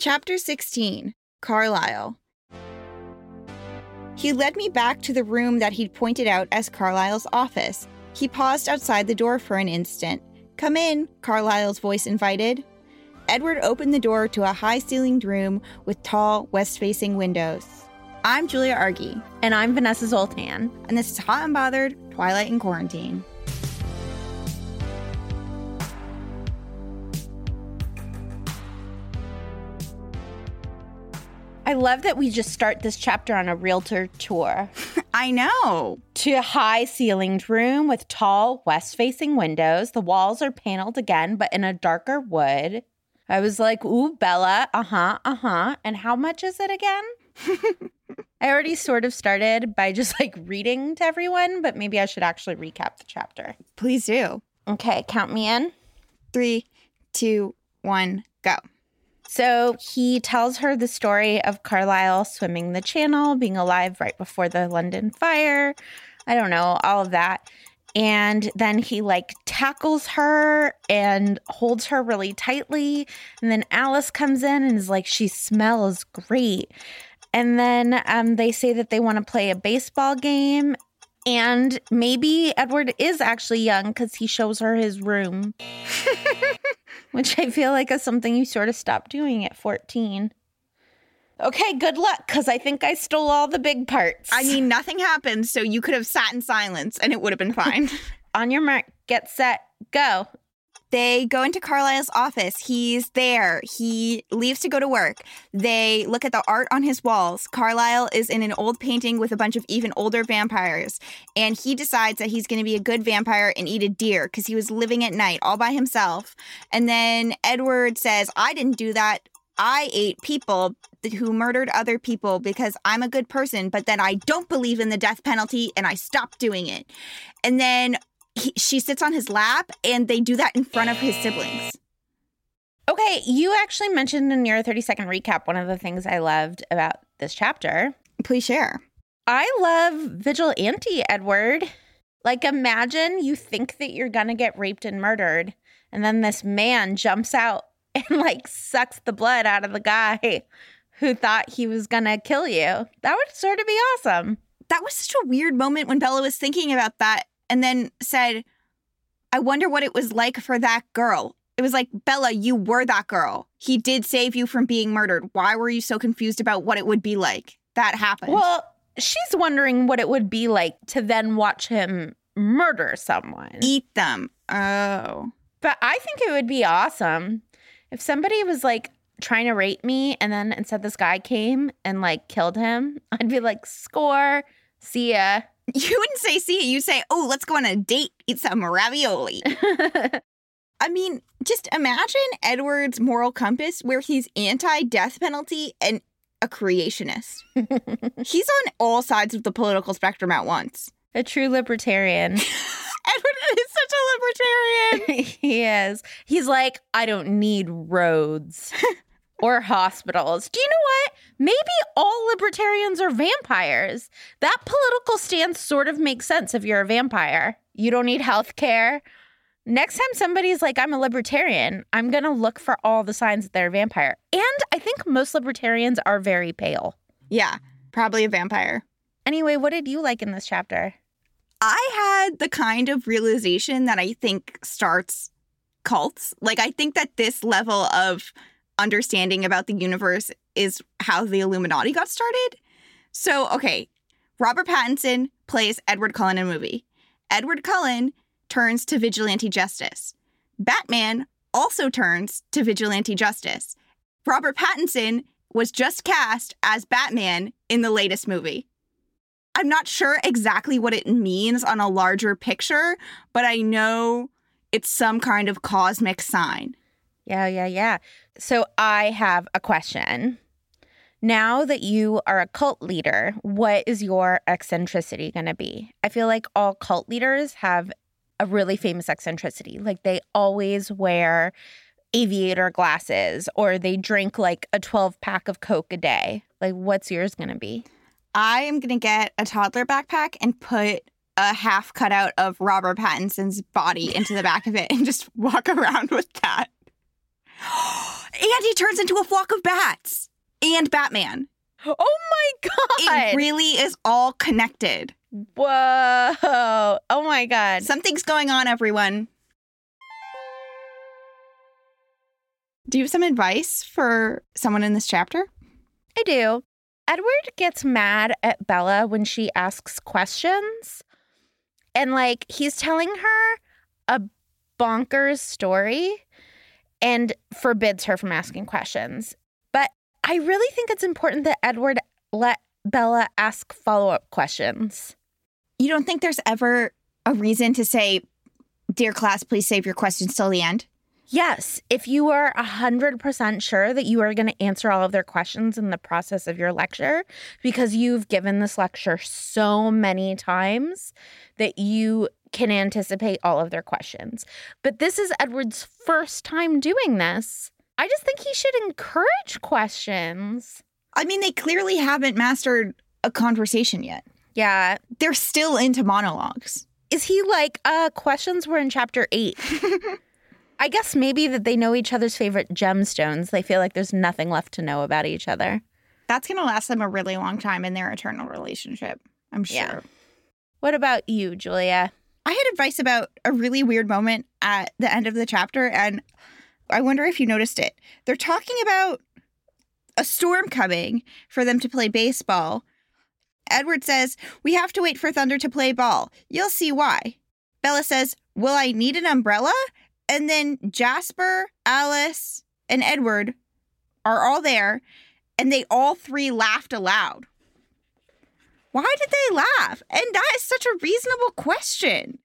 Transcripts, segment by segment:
Chapter 16 Carlisle. He led me back to the room that he'd pointed out as Carlisle's office. He paused outside the door for an instant. Come in, Carlisle's voice invited. Edward opened the door to a high ceilinged room with tall, west facing windows. I'm Julia Argy. And I'm Vanessa Zoltan. And this is Hot and Bothered Twilight in Quarantine. I love that we just start this chapter on a realtor tour. I know. To a high ceilinged room with tall west facing windows. The walls are paneled again, but in a darker wood. I was like, ooh, Bella, uh huh, uh huh. And how much is it again? I already sort of started by just like reading to everyone, but maybe I should actually recap the chapter. Please do. Okay, count me in. Three, two, one, go. So he tells her the story of Carlisle swimming the channel, being alive right before the London fire. I don't know, all of that. And then he like tackles her and holds her really tightly. And then Alice comes in and is like, she smells great. And then um, they say that they want to play a baseball game. And maybe Edward is actually young because he shows her his room. which I feel like is something you sort of stopped doing at 14. Okay, good luck, because I think I stole all the big parts. I mean, nothing happened, so you could have sat in silence and it would have been fine. On your mark, get set, go. They go into Carlisle's office. He's there. He leaves to go to work. They look at the art on his walls. Carlisle is in an old painting with a bunch of even older vampires. And he decides that he's going to be a good vampire and eat a deer because he was living at night all by himself. And then Edward says, I didn't do that. I ate people who murdered other people because I'm a good person, but then I don't believe in the death penalty and I stopped doing it. And then he, she sits on his lap and they do that in front of his siblings. Okay, you actually mentioned in your 30 second recap one of the things I loved about this chapter. Please share. I love vigilante Edward. Like, imagine you think that you're gonna get raped and murdered, and then this man jumps out and like sucks the blood out of the guy who thought he was gonna kill you. That would sort of be awesome. That was such a weird moment when Bella was thinking about that and then said, I wonder what it was like for that girl. It was like, Bella, you were that girl. He did save you from being murdered. Why were you so confused about what it would be like? That happened. Well, she's wondering what it would be like to then watch him murder someone, eat them. Oh. But I think it would be awesome if somebody was like trying to rape me and then instead this guy came and like killed him. I'd be like, score, see ya. You wouldn't say see it. You say, oh, let's go on a date, eat some ravioli. I mean, just imagine Edward's moral compass where he's anti death penalty and a creationist. he's on all sides of the political spectrum at once. A true libertarian. Edward is such a libertarian. he is. He's like, I don't need roads or hospitals. Do you know what? Maybe all libertarians are vampires. That political stance sort of makes sense if you're a vampire. You don't need health care. Next time somebody's like, I'm a libertarian, I'm going to look for all the signs that they're a vampire. And I think most libertarians are very pale. Yeah, probably a vampire. Anyway, what did you like in this chapter? I had the kind of realization that I think starts cults. Like, I think that this level of understanding about the universe is how the Illuminati got started. So, okay, Robert Pattinson plays Edward Cullen in a movie. Edward Cullen turns to vigilante justice. Batman also turns to vigilante justice. Robert Pattinson was just cast as Batman in the latest movie. I'm not sure exactly what it means on a larger picture, but I know it's some kind of cosmic sign. Yeah, yeah, yeah. So I have a question. Now that you are a cult leader, what is your eccentricity going to be? I feel like all cult leaders have a really famous eccentricity. Like they always wear aviator glasses or they drink like a 12 pack of Coke a day. Like, what's yours going to be? I am going to get a toddler backpack and put a half cutout of Robert Pattinson's body into the back of it and just walk around with that. and he turns into a flock of bats and Batman. Oh my God. It really is all connected. Whoa. Oh my God. Something's going on, everyone. Do you have some advice for someone in this chapter? I do. Edward gets mad at Bella when she asks questions. And like he's telling her a bonkers story and forbids her from asking questions. But I really think it's important that Edward let Bella ask follow up questions. You don't think there's ever a reason to say, Dear class, please save your questions till the end? Yes, if you are 100% sure that you are going to answer all of their questions in the process of your lecture, because you've given this lecture so many times that you can anticipate all of their questions. But this is Edward's first time doing this. I just think he should encourage questions. I mean, they clearly haven't mastered a conversation yet. Yeah. They're still into monologues. Is he like, uh, questions were in chapter eight? I guess maybe that they know each other's favorite gemstones. They feel like there's nothing left to know about each other. That's going to last them a really long time in their eternal relationship, I'm sure. Yeah. What about you, Julia? I had advice about a really weird moment at the end of the chapter, and I wonder if you noticed it. They're talking about a storm coming for them to play baseball. Edward says, We have to wait for Thunder to play ball. You'll see why. Bella says, Will I need an umbrella? And then Jasper, Alice, and Edward are all there, and they all three laughed aloud. Why did they laugh? And that is such a reasonable question.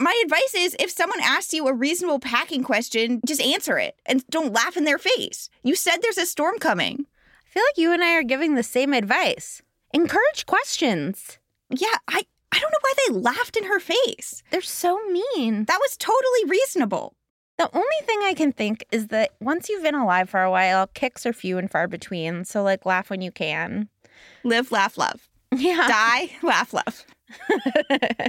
My advice is if someone asks you a reasonable packing question, just answer it and don't laugh in their face. You said there's a storm coming. I feel like you and I are giving the same advice. Encourage questions. Yeah, I, I don't know why they laughed in her face. They're so mean. That was totally reasonable. The only thing I can think is that once you've been alive for a while, kicks are few and far between. So, like, laugh when you can. Live, laugh, love. Yeah. Die, laugh, love.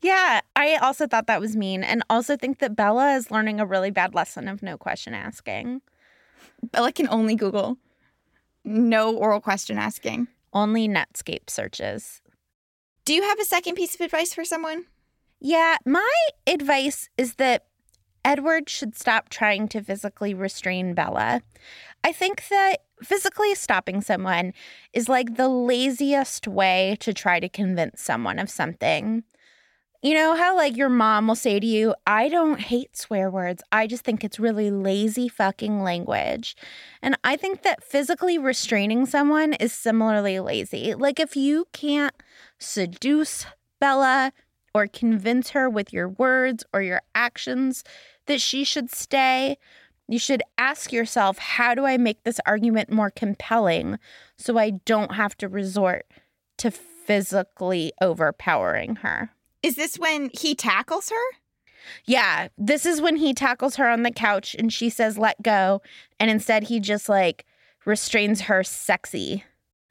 yeah. I also thought that was mean. And also think that Bella is learning a really bad lesson of no question asking. Bella can only Google. No oral question asking. Only Netscape searches. Do you have a second piece of advice for someone? Yeah. My advice is that Edward should stop trying to physically restrain Bella. I think that physically stopping someone is like the laziest way to try to convince someone of something. You know how, like, your mom will say to you, I don't hate swear words. I just think it's really lazy fucking language. And I think that physically restraining someone is similarly lazy. Like, if you can't seduce Bella or convince her with your words or your actions that she should stay, you should ask yourself, how do I make this argument more compelling so I don't have to resort to physically overpowering her? Is this when he tackles her? Yeah, this is when he tackles her on the couch and she says, let go. And instead, he just like restrains her sexy.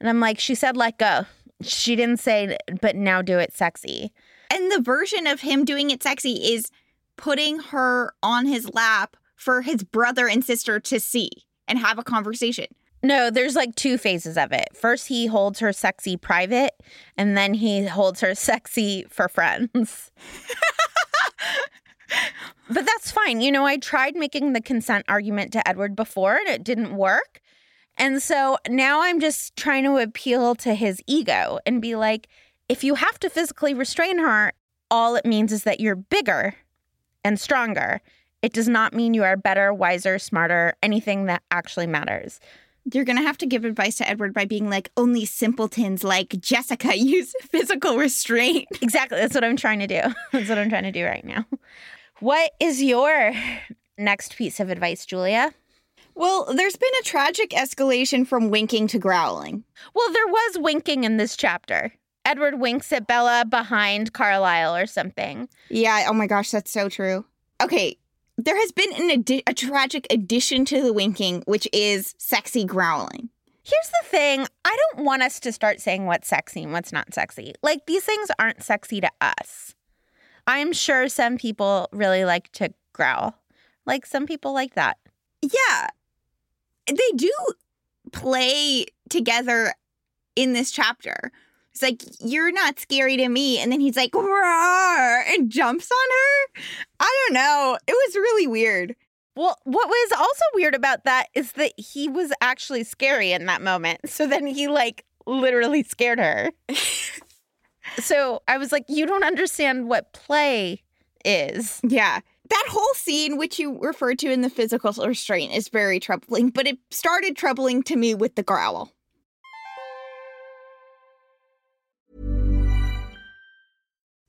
And I'm like, she said, let go. She didn't say, but now do it sexy. And the version of him doing it sexy is putting her on his lap for his brother and sister to see and have a conversation. No, there's like two phases of it. First, he holds her sexy private, and then he holds her sexy for friends. but that's fine. You know, I tried making the consent argument to Edward before and it didn't work. And so now I'm just trying to appeal to his ego and be like, if you have to physically restrain her, all it means is that you're bigger and stronger. It does not mean you are better, wiser, smarter, anything that actually matters. You're going to have to give advice to Edward by being like, only simpletons like Jessica use physical restraint. Exactly. That's what I'm trying to do. That's what I'm trying to do right now. What is your next piece of advice, Julia? Well, there's been a tragic escalation from winking to growling. Well, there was winking in this chapter. Edward winks at Bella behind Carlisle or something. Yeah, oh my gosh, that's so true. Okay, there has been an addi- a tragic addition to the winking, which is sexy growling. Here's the thing I don't want us to start saying what's sexy and what's not sexy. Like, these things aren't sexy to us. I'm sure some people really like to growl. Like, some people like that. Yeah, they do play together in this chapter. It's like, you're not scary to me. And then he's like, Roar! and jumps on her. I don't know. It was really weird. Well, what was also weird about that is that he was actually scary in that moment. So then he, like, literally scared her. so I was like, you don't understand what play is. Yeah. That whole scene, which you referred to in the physical restraint, is very troubling, but it started troubling to me with the growl.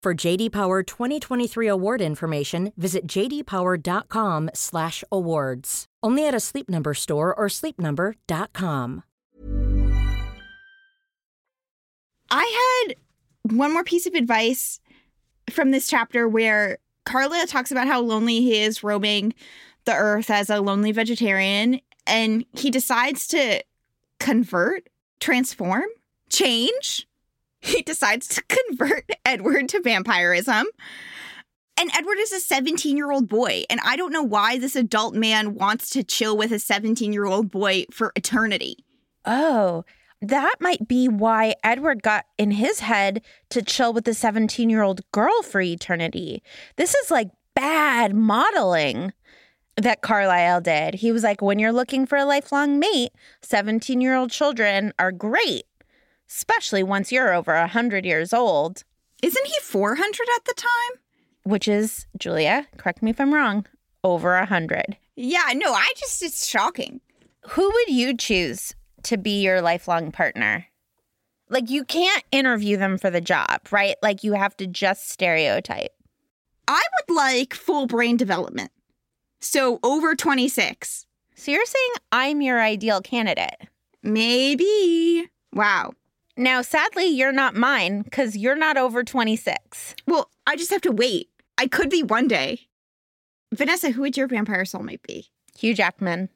For JD Power 2023 award information, visit jdpower.com/awards. Only at a Sleep Number store or sleepnumber.com. I had one more piece of advice from this chapter where Carlisle talks about how lonely he is roaming the earth as a lonely vegetarian, and he decides to convert, transform, change. He decides to convert Edward to vampirism. And Edward is a 17 year old boy. And I don't know why this adult man wants to chill with a 17 year old boy for eternity. Oh, that might be why Edward got in his head to chill with the 17 year old girl for eternity. This is like bad modeling that Carlisle did. He was like, when you're looking for a lifelong mate, 17 year old children are great, especially once you're over a 100 years old. Isn't he 400 at the time? Which is, Julia, correct me if I'm wrong, over a 100. Yeah, no, I just, it's shocking. Who would you choose to be your lifelong partner? Like, you can't interview them for the job, right? Like, you have to just stereotype. I would like full brain development. So over 26. So you're saying I'm your ideal candidate? Maybe. Wow. Now, sadly, you're not mine because you're not over 26. Well, I just have to wait. I could be one day. Vanessa, who would your vampire soulmate be? Hugh Jackman.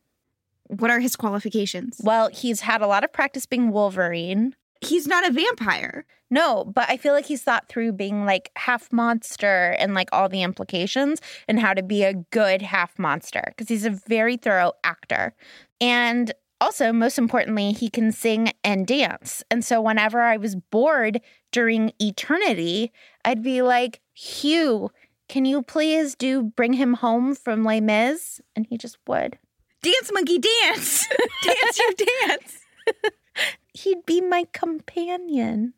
What are his qualifications? Well, he's had a lot of practice being Wolverine. He's not a vampire. No, but I feel like he's thought through being like half monster and like all the implications and how to be a good half monster because he's a very thorough actor. And also, most importantly, he can sing and dance. And so, whenever I was bored during eternity, I'd be like, Hugh, can you please do bring him home from Les Mis? And he just would. Dance, monkey, dance. dance, you dance. He'd be my companion.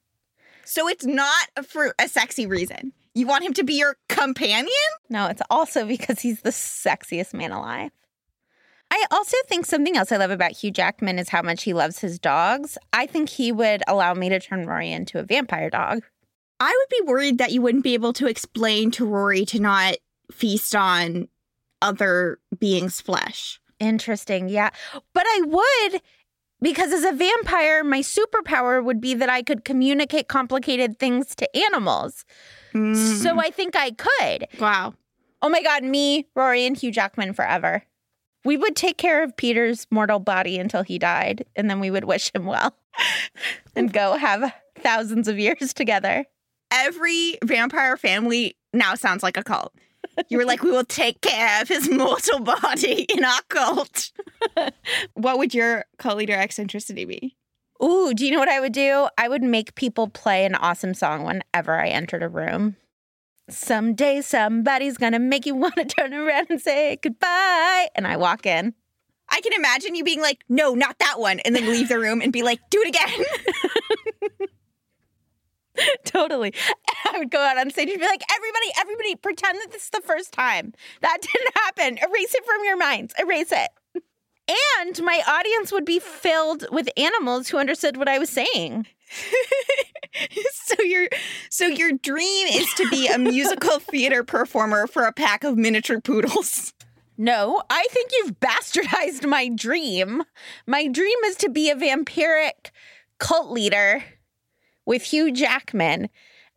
So it's not for a sexy reason. You want him to be your companion? No, it's also because he's the sexiest man alive. I also think something else I love about Hugh Jackman is how much he loves his dogs. I think he would allow me to turn Rory into a vampire dog. I would be worried that you wouldn't be able to explain to Rory to not feast on other beings' flesh. Interesting. Yeah. But I would because as a vampire, my superpower would be that I could communicate complicated things to animals. Mm. So I think I could. wow. Oh my God, me, Rory, and Hugh Jackman forever. We would take care of Peter's mortal body until he died, and then we would wish him well and go have thousands of years together. Every vampire family now sounds like a cult. You were like, we will take care of his mortal body in our cult. what would your cult leader eccentricity be? Ooh, do you know what I would do? I would make people play an awesome song whenever I entered a room. Someday somebody's gonna make you wanna turn around and say goodbye. And I walk in. I can imagine you being like, no, not that one, and then leave the room and be like, do it again. totally. I would go out on stage and be like, everybody, everybody, pretend that this is the first time. That didn't happen. Erase it from your minds. Erase it. And my audience would be filled with animals who understood what I was saying. so your so your dream is to be a musical theater performer for a pack of miniature poodles. No, I think you've bastardized my dream. My dream is to be a vampiric cult leader with Hugh Jackman.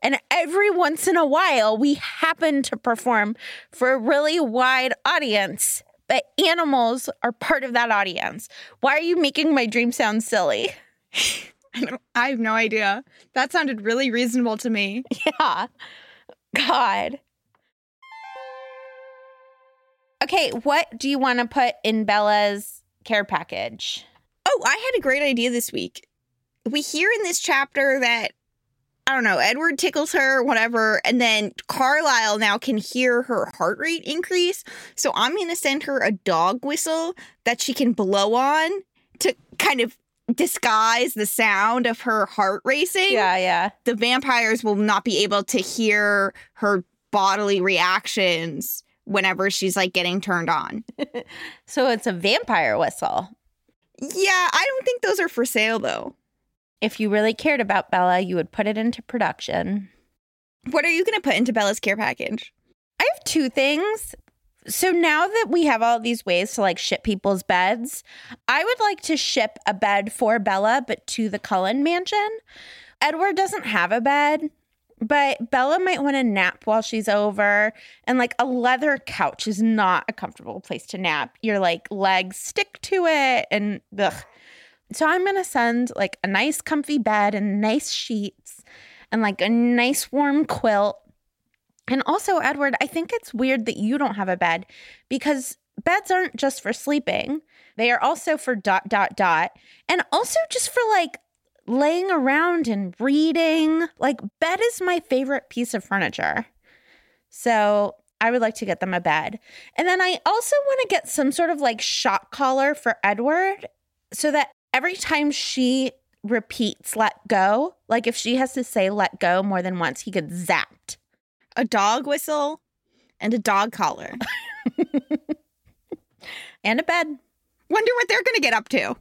And every once in a while, we happen to perform for a really wide audience. But animals are part of that audience. Why are you making my dream sound silly? I, have no idea. That sounded really reasonable to me. Yeah. God. Okay, what do you want to put in Bella's care package? Oh, I had a great idea this week. We hear in this chapter that I don't know, Edward tickles her, whatever, and then Carlisle now can hear her heart rate increase. So I'm going to send her a dog whistle that she can blow on to kind of disguise the sound of her heart racing. Yeah, yeah. The vampires will not be able to hear her bodily reactions whenever she's like getting turned on. So it's a vampire whistle. Yeah, I don't think those are for sale though. If you really cared about Bella, you would put it into production. What are you going to put into Bella's care package? I have two things. So now that we have all these ways to like ship people's beds, I would like to ship a bed for Bella, but to the Cullen mansion. Edward doesn't have a bed, but Bella might want to nap while she's over. And like a leather couch is not a comfortable place to nap. Your like legs stick to it and ugh. So I'm going to send like a nice comfy bed and nice sheets and like a nice warm quilt. And also, Edward, I think it's weird that you don't have a bed because beds aren't just for sleeping. They are also for dot, dot, dot. And also just for like laying around and reading. Like, bed is my favorite piece of furniture. So I would like to get them a bed. And then I also want to get some sort of like shot collar for Edward so that every time she repeats let go, like if she has to say let go more than once, he gets zapped. A dog whistle and a dog collar. And a bed. Wonder what they're going to get up to.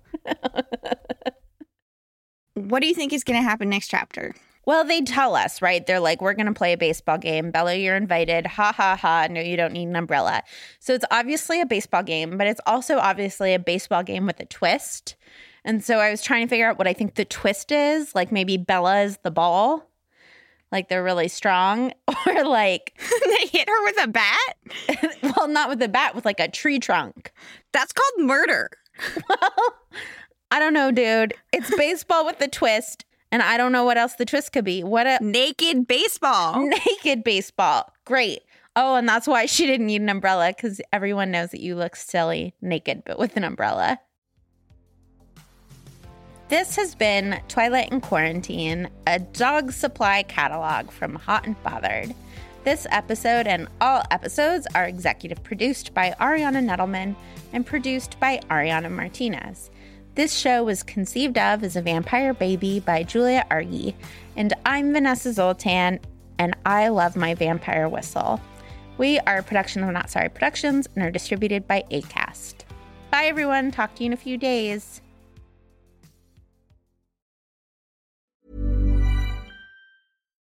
what do you think is going to happen next chapter? Well, they tell us, right? They're like, we're going to play a baseball game. Bella, you're invited. Ha ha ha. No, you don't need an umbrella. So it's obviously a baseball game, but it's also obviously a baseball game with a twist. And so I was trying to figure out what I think the twist is. Like maybe Bella is the ball, like they're really strong, or like, they hit her with a bat? well, not with a bat, with like a tree trunk. That's called murder. Well, I don't know, dude. It's baseball with a twist. And I don't know what else the twist could be. What a Naked baseball. naked baseball. Great. Oh, and that's why she didn't need an umbrella because everyone knows that you look silly naked, but with an umbrella. This has been Twilight in Quarantine, a dog supply catalog from Hot and Bothered. This episode and all episodes are executive produced by Ariana Nettleman and produced by Ariana Martinez. This show was conceived of as a vampire baby by Julia Argy, and I'm Vanessa Zoltan. and I love my vampire whistle. We are a production of Not Sorry Productions and are distributed by ACAST. Bye, everyone. Talk to you in a few days.